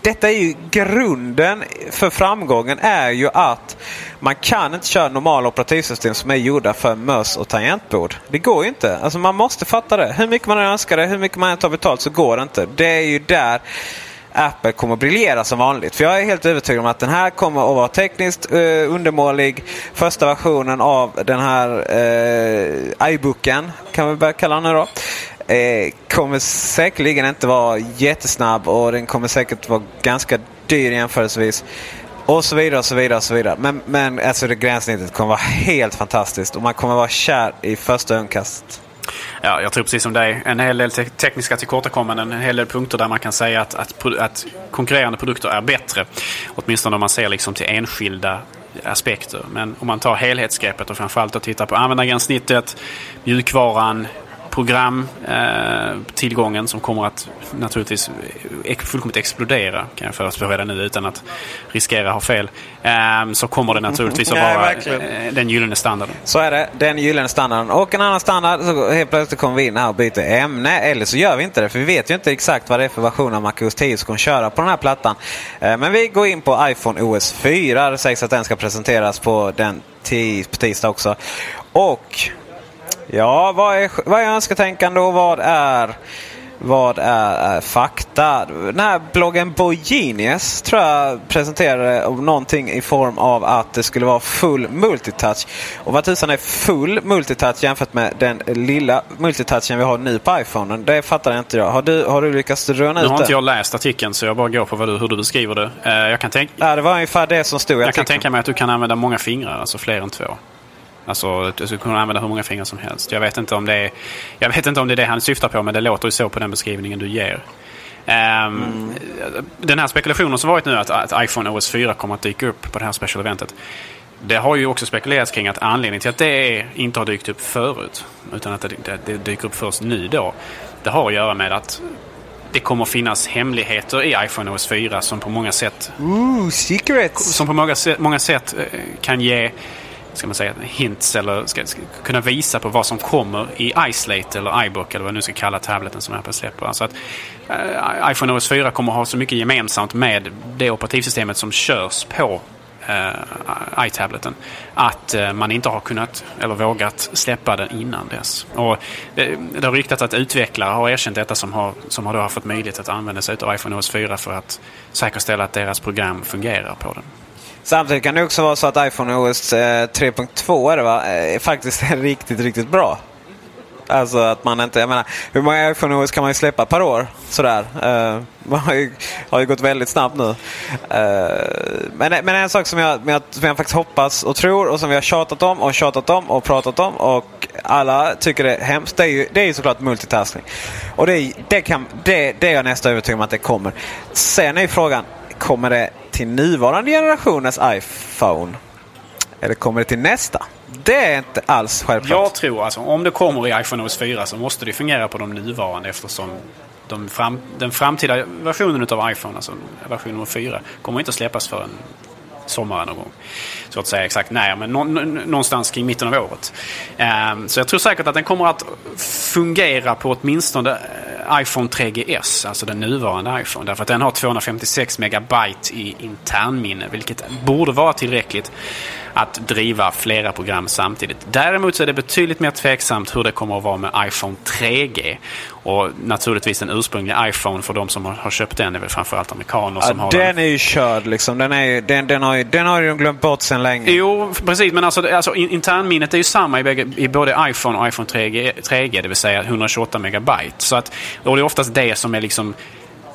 detta är ju grunden för framgången är ju att man kan inte köra normala operativsystem som är gjorda för möss och tangentbord. Det går ju inte. Alltså man måste fatta det. Hur mycket man än önskar det, hur mycket man än tar betalt så går det inte. Det är ju där Apple kommer att briljera som vanligt. För jag är helt övertygad om att den här kommer att vara tekniskt eh, undermålig. Första versionen av den här eh, iBooken, kan vi börja kalla den nu då. Eh, kommer säkerligen inte vara jättesnabb och den kommer säkert vara ganska dyr jämförelsevis. Och så vidare och så vidare. och så vidare. Men, men alltså det gränssnittet kommer vara helt fantastiskt och man kommer vara kär i första ögonkastet. Ja, jag tror precis som dig. En hel del te tekniska tillkortakommanden, en hel del punkter där man kan säga att, att, att konkurrerande produkter är bättre. Åtminstone om man ser liksom till enskilda aspekter. Men om man tar helhetsgreppet och framförallt att titta på användargränssnittet, mjukvaran, programtillgången eh, som kommer att naturligtvis fullkomligt explodera kan jag förutspå redan nu utan att riskera att ha fel. Eh, så kommer det naturligtvis att vara Nej, eh, den gyllene standarden. Så är det. Den gyllene standarden. Och en annan standard så helt plötsligt kommer vi in här och byter ämne. Eller så gör vi inte det för vi vet ju inte exakt vad det är för version av MacOS 10 som kommer köra på den här plattan. Eh, men vi går in på iPhone OS 4. Det sägs att den ska presenteras på den på tisdag också. Och Ja, vad är, vad är önsketänkande och vad är, vad är, är fakta? Den här bloggen Bojinius tror jag presenterade någonting i form av att det skulle vara full multitouch. Och vad tusan är full multitouch jämfört med den lilla multitouchen vi har nu på iPhone? Det fattar inte jag. Har du, har du lyckats röna ut det? Nu har inte jag läst artikeln så jag bara går på vad du, hur du beskriver det. Uh, jag kan tänka... Ja, det var ungefär det som stod Jag, jag kan tänka mig att du kan använda många fingrar, alltså fler än två. Alltså du skulle kunna använda hur många fingrar som helst. Jag vet inte om det är, jag vet inte om det, är det han syftar på men det låter ju så på den beskrivningen du ger. Um, mm. Den här spekulationen som varit nu att, att iPhone OS 4 kommer att dyka upp på det här special eventet. Det har ju också spekulerats kring att anledningen till att det inte har dykt upp förut utan att det, det, det dyker upp först nu då. Det har att göra med att det kommer finnas hemligheter i iPhone OS 4 som på många sätt... Ooh, secrets! Som på många, många sätt eh, kan ge ska man säga, hints eller ska, ska, kunna visa på vad som kommer i iSlate eller iBook eller vad man nu ska kalla tableten som Apple släpper. Alltså att uh, iPhone OS 4 kommer ha så mycket gemensamt med det operativsystemet som körs på uh, iTableten. Att uh, man inte har kunnat eller vågat släppa den innan dess. Och det, det har ryktats att utvecklare har erkänt detta som har, som har då fått möjlighet att använda sig av iPhone OS 4 för att säkerställa att deras program fungerar på den. Samtidigt kan det också vara så att iPhone OS 3.2 eh, är det va? Eh, faktiskt är riktigt, riktigt bra. Alltså att man inte, jag menar, hur många iPhone OS kan man ju släppa per år? Sådär. Uh, man har ju, har ju gått väldigt snabbt nu. Uh, men, men en sak som jag, som jag faktiskt hoppas och tror och som vi har tjatat om och tjatat om och pratat om och alla tycker det är hemskt. Det är ju, det är ju såklart multitasking. Och det, det, kan, det, det är jag nästan övertygad om att det kommer. Sen är ju frågan, kommer det till nuvarande generationens iPhone? Eller kommer det till nästa? Det är inte alls självklart. Jag tror alltså om det kommer i iPhone OS 4 så måste det fungera på de nuvarande eftersom de fram, den framtida versionen av iPhone, alltså version nummer 4, kommer inte att släppas förrän sommaren någon gång. Så att säga exakt när, men någonstans kring mitten av året. Ehm, så jag tror säkert att den kommer att fungera på åtminstone iPhone 3GS, alltså den nuvarande iPhone. Därför att den har 256 megabyte i internminne, vilket borde vara tillräckligt att driva flera program samtidigt. Däremot så är det betydligt mer tveksamt hur det kommer att vara med iPhone 3G. Och naturligtvis den ursprungliga iPhone för de som har köpt den är väl framförallt amerikaner som ja, har den. Den är ju körd liksom. Den, är den, den, har ju, den har ju glömt bort sen länge. Jo, precis. Men alltså, alltså internminnet är ju samma i, bägge, i både iPhone och iPhone 3G, 3G, det vill säga 128 megabyte. Så att, och det är oftast det som är liksom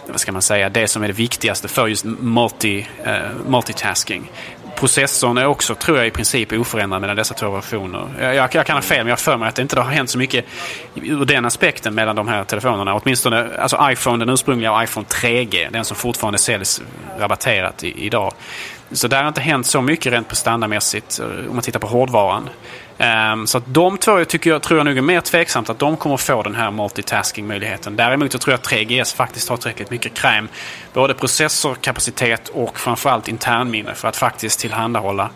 vad ska man säga, det som är det viktigaste för just multi, uh, multitasking processorn är också, tror jag, i princip oförändrad mellan dessa två versioner. Jag, jag, jag kan ha fel, men jag har för mig att det inte har hänt så mycket ur den aspekten mellan de här telefonerna. Åtminstone alltså iPhone, den ursprungliga och iPhone 3G, den som fortfarande säljs rabatterat i, idag. Så där har inte hänt så mycket rent prestandamässigt, eh, om man tittar på hårdvaran. Um, så att de två tycker jag, tror jag nog är mer tveksamt att de kommer få den här multitasking-möjligheten. Däremot jag tror jag att 3GS faktiskt har tillräckligt mycket kräm. Både processorkapacitet och framförallt internminne för att faktiskt tillhandahålla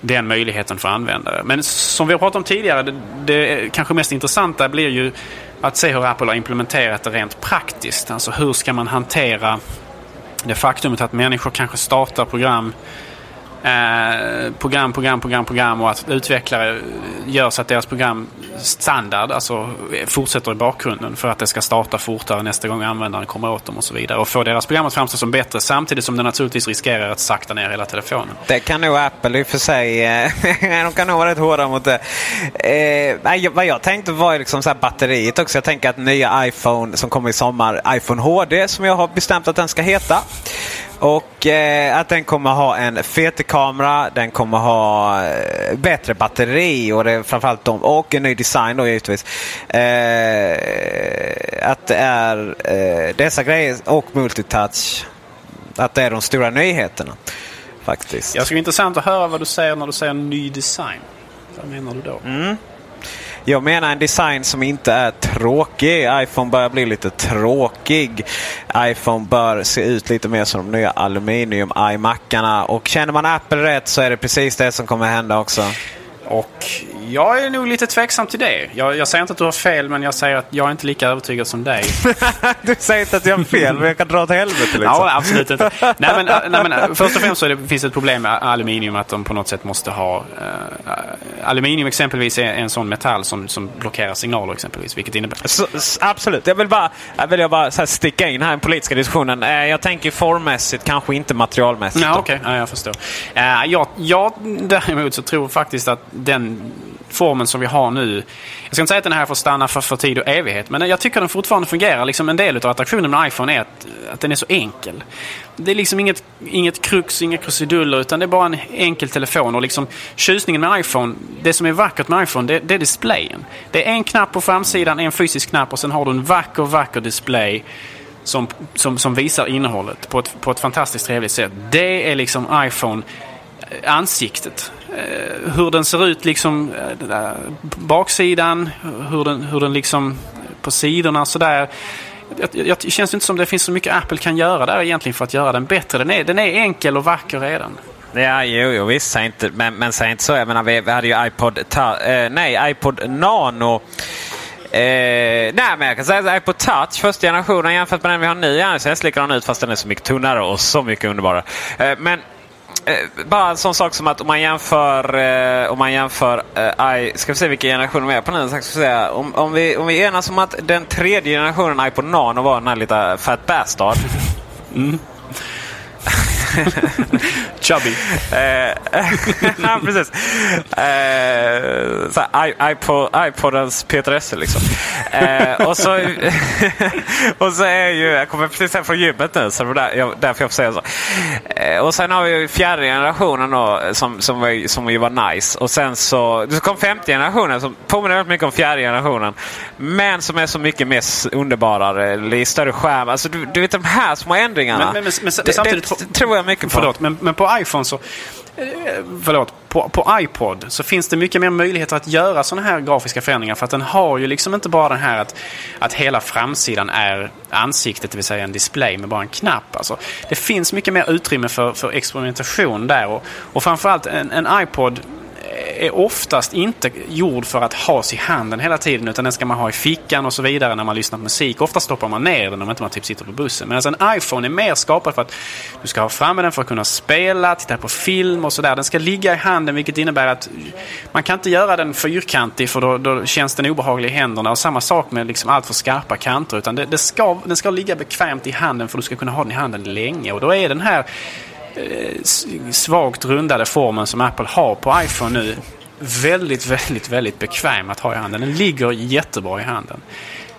den möjligheten för användare. Men som vi har pratat om tidigare, det, det kanske mest intressanta blir ju att se hur Apple har implementerat det rent praktiskt. Alltså hur ska man hantera det faktumet att människor kanske startar program eh, program, program, program, program och att utvecklare gör så att deras program standard alltså fortsätter i bakgrunden för att det ska starta fortare nästa gång användaren kommer åt dem och så vidare. Och få deras program att framstå som bättre samtidigt som det naturligtvis riskerar att sakta ner hela telefonen. Det kan nog Apple i och för sig. Eh, de kan nog vara rätt hårda mot det. Eh, vad jag tänkte var ju liksom så här batteriet också. Jag tänker att nya iPhone som kommer i sommar, iPhone HD som jag har bestämt att den ska heta. Och eh, att den kommer ha en fet kamera, den kommer ha eh, bättre batteri och det är framförallt de, och en ny design då givetvis. Eh, att det är eh, dessa grejer och multitouch. Att det är de stora nyheterna. Faktiskt. Jag skulle intressant att höra vad du säger när du säger ny design. Vad menar du då? Mm. Jag menar en design som inte är tråkig. iPhone börjar bli lite tråkig. iPhone bör se ut lite mer som de nya aluminium iMacarna. Och känner man Apple rätt så är det precis det som kommer hända också. Och jag är nog lite tveksam till det. Jag, jag säger inte att du har fel, men jag säger att jag är inte lika övertygad som dig. du säger inte att jag har fel, men jag kan dra åt helvete liksom. Ja, absolut inte. nej, men, nej, men, först och främst så det, finns det ett problem med aluminium, att de på något sätt måste ha... Uh, aluminium exempelvis är en sån metall som, som blockerar signaler exempelvis, vilket innebär... Så, absolut. Jag vill bara, jag vill bara så sticka in här i den politiska diskussionen. Uh, jag tänker formmässigt, kanske inte materialmässigt. Ja, Okej, okay. ja, jag förstår. Uh, jag, jag däremot så tror faktiskt att den formen som vi har nu. Jag ska inte säga att den här får stanna för, för tid och evighet, men jag tycker den fortfarande fungerar. Liksom en del av attraktionen med iPhone är att, att den är så enkel. Det är liksom inget, inget krux, inga krusiduller, utan det är bara en enkel telefon. Och liksom tjusningen med iPhone, det som är vackert med iPhone, det, det är displayen. Det är en knapp på framsidan, en fysisk knapp och sen har du en vacker, vacker display som, som, som visar innehållet på ett, på ett fantastiskt trevligt sätt. Det är liksom iPhone ansiktet. Eh, hur den ser ut liksom eh, baksidan, hur den, hur den liksom eh, på sidorna sådär. Det känns inte som det finns så mycket Apple kan göra där egentligen för att göra den bättre. Den är, den är enkel och vacker redan. Ja, jo, jo visst. Säg inte, men, men säg inte så. Jag menar, vi, vi hade ju iPod, ta, eh, nej, iPod Nano. Eh, nej, men jag kan säga att iPod Touch, första generationen jämfört med den vi har nu, ja, ser likadan ut fast den är så mycket tunnare och så mycket underbarare. Eh, men Eh, bara en sån sak som att om man jämför, eh, om man jämför eh, I, ska vi se vilken generation vi är på nu. Ska vi säga. Om, om, vi, om vi enas om att den tredje generationen iPod Nano var den här lilla Fat Bastard. Mm. Chubby. ja, precis. Eh, iPod, iPodens Peter Esse liksom. Eh, och, så, och så är ju, jag kommer precis hem från gymmet nu så det var där, jag, därför jag får säga så. Eh, och sen har vi fjärde generationen då, som, som, var, som ju var nice. Och sen så, så kom femte generationen som påminner väldigt mycket om fjärde generationen. Men som är så mycket mer underbarare, större skärm. Alltså du, du vet de här små ändringarna. Men, men, men, men det, samtidigt tror jag mycket på. Förlåt, men, men på iPhone så... Eh, förlåt, på, på iPod så finns det mycket mer möjligheter att göra sådana här grafiska förändringar. För att den har ju liksom inte bara den här att, att hela framsidan är ansiktet, det vill säga en display med bara en knapp. Alltså, det finns mycket mer utrymme för, för experimentation där. Och, och framförallt en, en iPod är oftast inte gjord för att has i handen hela tiden utan den ska man ha i fickan och så vidare när man lyssnar på musik. Ofta stoppar man ner den om inte man typ sitter på bussen. Medan alltså en iPhone är mer skapad för att du ska ha framme den för att kunna spela, titta på film och sådär. Den ska ligga i handen vilket innebär att man kan inte göra den fyrkantig för då, då känns den obehaglig i händerna. Och samma sak med liksom allt för skarpa kanter. Utan det, det ska, den ska ligga bekvämt i handen för att du ska kunna ha den i handen länge. Och då är den här Eh, svagt rundade formen som Apple har på iPhone nu väldigt, väldigt, väldigt bekväm att ha i handen. Den ligger jättebra i handen.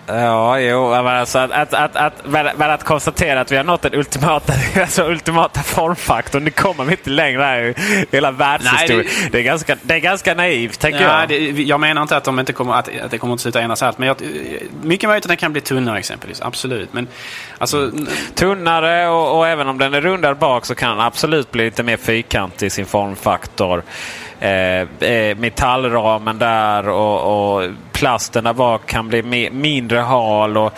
Ja, jo, men alltså att, att, att, att, men att konstatera att vi har nått den ultimata, alltså ultimata formfaktorn. Det kommer vi inte längre här i hela världshistorien. Det, det, är ganska, det är ganska naivt, tänker ja, jag. Det, jag menar inte att, de inte kommer, att, att det kommer att sluta enas allt. Men jag, mycket möjligt att den kan bli tunnare exempelvis. Absolut. Men, alltså, tunnare och, och även om den är rundad bak så kan den absolut bli lite mer fyrkantig i sin formfaktor. Eh, eh, metallramen där och, och plasten där bak kan bli me, mindre hal. och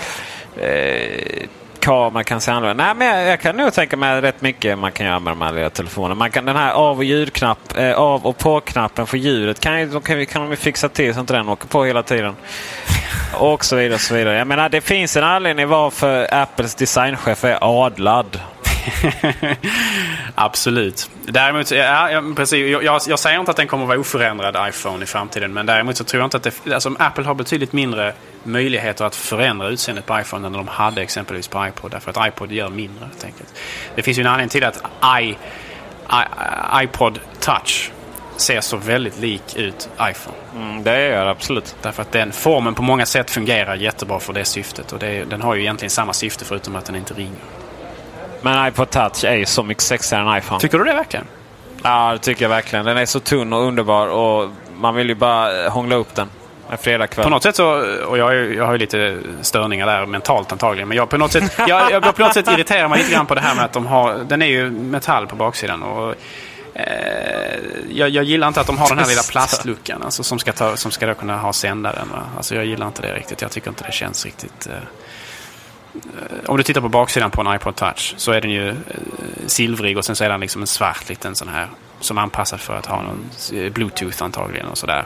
eh, kameran kan se annorlunda. Nej, men jag, jag, kan nog tänka mig rätt mycket man kan göra med de här lilla telefonerna. Man kan, den här av och ljudknapp, eh, av och på-knappen för ljudet kan, ju, kan, kan de fixa till så att den åker på hela tiden. Och så vidare. Och så vidare. Jag menar, det finns en anledning varför Apples designchef är adlad. Absolut. Däremot, ja, precis, jag, jag, jag säger inte att den kommer att vara oförändrad iPhone i framtiden. Men däremot så tror jag inte att det, alltså, Apple har betydligt mindre möjligheter att förändra utseendet på iPhone än de hade exempelvis på iPod. Därför att iPod gör mindre helt enkelt. Det finns ju en anledning till att I, I, iPod Touch ser så väldigt lik ut iPhone. Mm, det gör det absolut. Därför att den formen på många sätt fungerar jättebra för det syftet. Och det, den har ju egentligen samma syfte förutom att den inte ringer. Men iPod Touch är ju så mycket sexigare än iPhone. Tycker du det verkligen? Ja, det tycker jag verkligen. Den är så tunn och underbar och man vill ju bara hångla upp den en fredagkväll. På något sätt så, och jag, är, jag har ju lite störningar där mentalt antagligen, men jag på något sätt, jag, jag på något sätt irriterar mig lite grann på det här med att de har, den är ju metall på baksidan. Och, eh, jag, jag, gillar inte att de har den här lilla plastluckan alltså, som ska, ta, som ska kunna ha sändaren. Va? Alltså, jag gillar inte det riktigt. Jag tycker inte det känns riktigt... Eh, om du tittar på baksidan på en iPod Touch så är den ju eh, silvrig och sen så är den liksom en svart liten sån här som är anpassad för att ha någon eh, Bluetooth antagligen och sådär.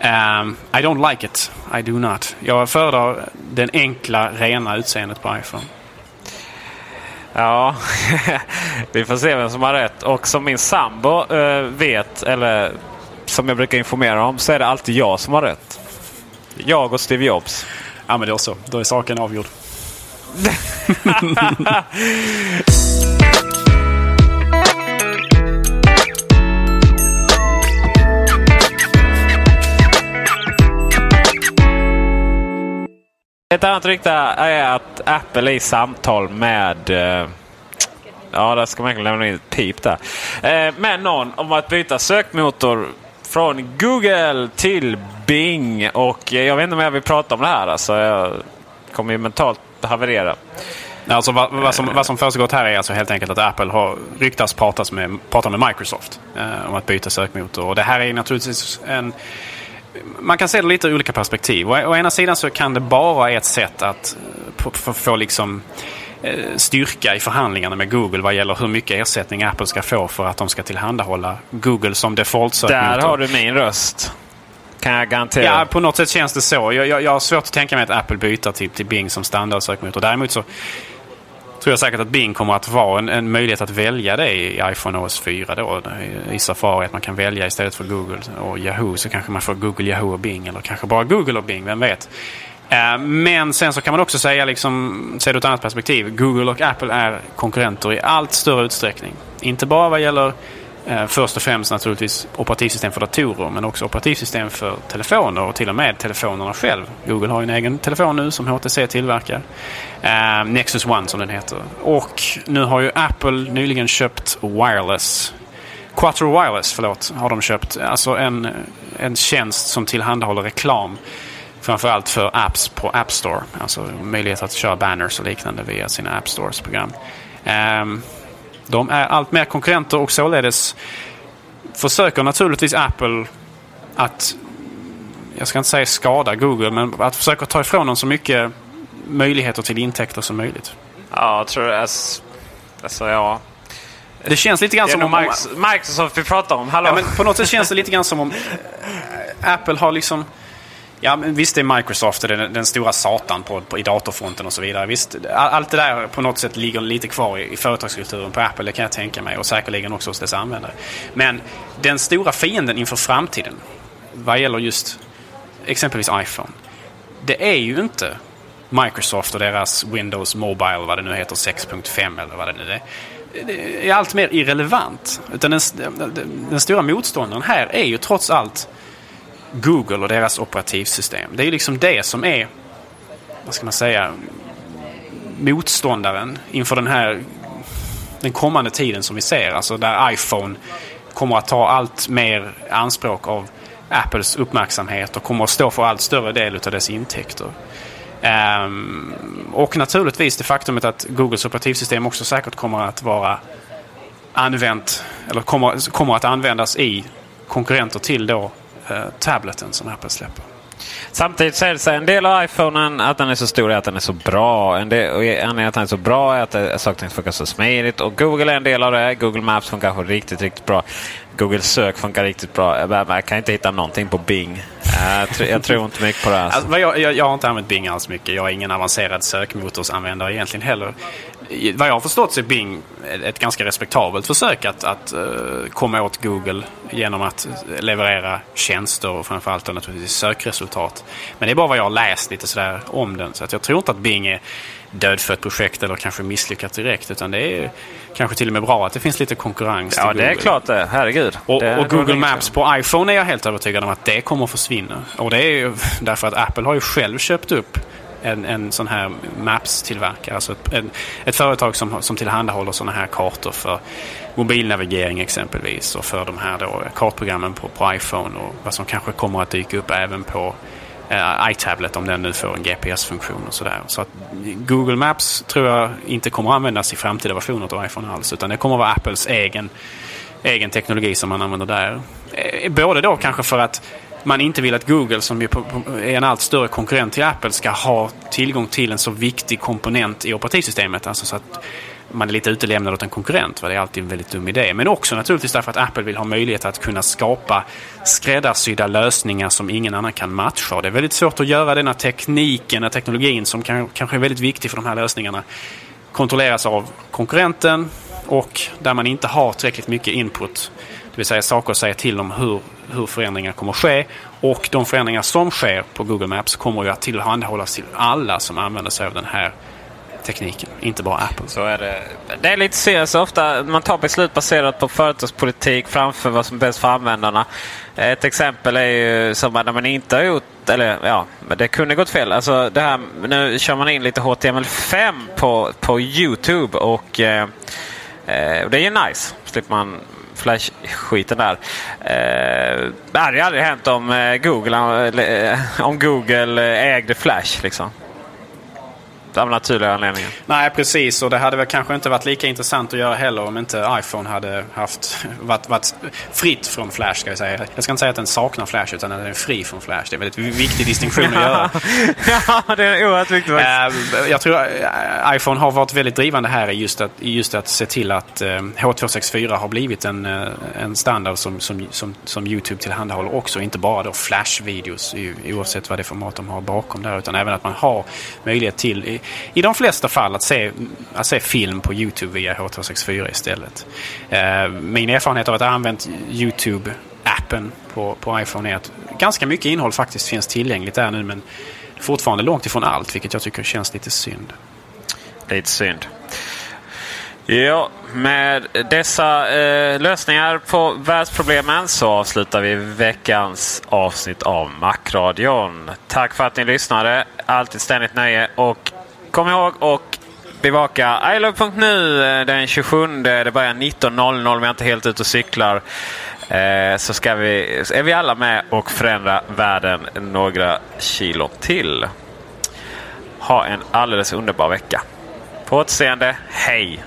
Um, I don't like it. I do not. Jag föredrar den enkla, rena utseendet på iPhone. Ja, vi får se vem som har rätt. Och som min sambo uh, vet, eller som jag brukar informera om, så är det alltid jag som har rätt. Jag och Steve Jobs. Ja, men då så. Då är saken avgjord. Ett annat rykte är att Apple är i samtal med... Eh, ja, där ska man egentligen lämna in ett pip där. Eh, med någon om att byta sökmotor från Google till Bing. Och jag vet inte om jag vill prata om det här. Alltså, jag kommer ju mentalt haverera. Alltså, vad, vad, som, vad som försiggått här är alltså helt enkelt att Apple har ryktats pratas med, prata med Microsoft eh, om att byta sökmotor. Och det här är naturligtvis en man kan se det lite ur olika perspektiv. Å, å ena sidan så kan det bara vara ett sätt att eh, få liksom eh, styrka i förhandlingarna med Google vad gäller hur mycket ersättning Apple ska få för att de ska tillhandahålla Google som default-sökmotor. Där har du min röst. Kan jag garantera. Ja, på något sätt känns det så. Jag, jag, jag har svårt att tänka mig att Apple byter till, till Bing som standardsökmotor. Däremot så tror jag säkert att Bing kommer att vara en, en möjlighet att välja det i iPhone OS 4 då. I Safari att man kan välja istället för Google och Yahoo så kanske man får Google, Yahoo och Bing eller kanske bara Google och Bing, vem vet. Eh, men sen så kan man också säga, liksom, se det ur ett annat perspektiv. Google och Apple är konkurrenter i allt större utsträckning. Inte bara vad gäller Eh, Eh, först och främst naturligtvis operativsystem för datorer men också operativsystem för telefoner och till och med telefonerna själv. Google har en egen telefon nu som HTC tillverkar. Eh, Nexus One som den heter. Och nu har ju Apple nyligen köpt Wireless. Quattro Wireless, förlåt, har de köpt. Alltså en, en tjänst som tillhandahåller reklam. Framförallt för apps på App Store. Alltså möjlighet att köra banners och liknande via sina App Stores program. Um, ehm, de är allt mer konkurrenter och således försöker naturligtvis Apple att, jag ska inte säga skada Google, men att försöka ta ifrån dem så mycket möjligheter till intäkter som möjligt. Ja, jag tror det. Alltså, ja. Det känns lite grann som om... Microsoft vi pratar om. Hallå? Ja, men på något sätt känns det lite grann som om Apple har liksom Ja, men visst är Microsoft den, den stora satan på, på, i datorfronten och så vidare. Visst, allt det där på något sätt ligger lite kvar i, i företagskulturen på Apple, det kan jag tänka mig. Och säkerligen också hos dess användare. Men den stora fienden inför framtiden, vad gäller just exempelvis iPhone. Det är ju inte Microsoft och deras Windows Mobile, vad det nu heter, 6.5 eller vad det nu är. Det är allt mer irrelevant. Utan den, den, den stora motståndaren här är ju trots allt Google och deras operativsystem. Det är liksom det som är, vad ska man säga, motståndaren inför den här den kommande tiden som vi ser. Alltså där iPhone kommer att ta allt mer anspråk av Apples uppmärksamhet och kommer att stå för allt större del av dess intäkter. Um, och naturligtvis det faktumet att Googles operativsystem också säkert kommer att vara använt eller kommer, kommer att användas i konkurrenter till då tableten som Apple släpper. Samtidigt säger det sig en del av iPhonen att den är så stor är att den är så bra. En del, anledningen att den är så bra är att saker och funkar så smidigt. Och Google är en del av det. Google Maps funkar riktigt, riktigt bra. Google Sök funkar riktigt bra. Jag kan inte hitta någonting på Bing. jag, tror, jag tror inte mycket på det. Alltså. Alltså, jag, jag, jag har inte använt Bing alls mycket. Jag är ingen avancerad sökmotorsanvändare egentligen heller. Vad jag har förstått så är Bing ett ganska respektabelt försök att, att uh, komma åt Google genom att leverera tjänster och framförallt då naturligtvis sökresultat. Men det är bara vad jag har läst lite sådär om den. Så att jag tror inte att Bing är dödfött projekt eller kanske misslyckat direkt. Utan det är kanske till och med bra att det finns lite konkurrens Ja, det är klart det. Herregud. Och, det och Google Maps på iPhone är jag helt övertygad om att det kommer att försvinna. Och det är ju därför att Apple har ju själv köpt upp en, en sån här Maps-tillverkare. Alltså ett, en, ett företag som, som tillhandahåller sådana här kartor för mobilnavigering exempelvis. Och för de här då, kartprogrammen på, på iPhone och vad som kanske kommer att dyka upp även på eh, iTablet om den nu får en GPS-funktion och sådär. Så att Google Maps tror jag inte kommer att användas i framtida versioner av iPhone alls. Utan det kommer att vara Apples egen, egen teknologi som man använder där. Eh, både då kanske för att man inte vill att Google, som ju är en allt större konkurrent till Apple, ska ha tillgång till en så viktig komponent i operativsystemet. Alltså så att man är lite utelämnad åt en konkurrent. Det är alltid en väldigt dum idé. Men också naturligtvis därför att Apple vill ha möjlighet att kunna skapa skräddarsydda lösningar som ingen annan kan matcha. Det är väldigt svårt att göra denna tekniken, den teknologin som kan, kanske är väldigt viktig för de här lösningarna kontrolleras av konkurrenten och där man inte har tillräckligt mycket input. Det vill säga saker att säga till om hur, hur förändringar kommer att ske. Och de förändringar som sker på Google Maps kommer ju att tillhandahållas till alla som använder sig av den här tekniken, inte bara Apple. Så är det. Det är lite så, så ofta man tar beslut baserat på företagspolitik framför vad som är bäst för användarna. Ett exempel är ju som när man inte har gjort, eller ja, det kunde gått fel. Alltså det här, nu kör man in lite HTML5 på, på Youtube och eh, eh, det är ju nice. Slipper man Flash-skiten där. Eh, det hade ju aldrig hänt om eh, Google, eh, om Google eh, ägde Flash. Liksom av naturliga anledningar. Nej, precis. Och det hade väl kanske inte varit lika intressant att göra heller om inte iPhone hade haft, varit, varit fritt från Flash. Ska jag, säga. jag ska inte säga att den saknar Flash utan att den är fri från Flash. Det är en väldigt viktig distinktion att göra. ja, det är oerhört viktigt. Uh, jag tror uh, iPhone har varit väldigt drivande här i just att, just att se till att uh, H264 har blivit en, en standard som, som, som, som YouTube tillhandahåller också. Inte bara då Flash-videos oavsett vad det är format de har bakom där utan även att man har möjlighet till i de flesta fall att se, att se film på Youtube via H264 istället. Eh, min erfarenhet av att ha använt Youtube-appen på, på iPhone är att ganska mycket innehåll faktiskt finns tillgängligt där nu men fortfarande långt ifrån allt vilket jag tycker känns lite synd. Lite synd. Ja, med dessa eh, lösningar på världsproblemen så avslutar vi veckans avsnitt av Macradion. Tack för att ni lyssnade. Alltid ständigt nöje och Kom ihåg och bevaka ilove.nu eh, den 27. Det börjar 19.00 om jag inte helt ute och cyklar. Eh, så ska vi, är vi alla med och förändra världen några kilo till. Ha en alldeles underbar vecka. På återseende. Hej!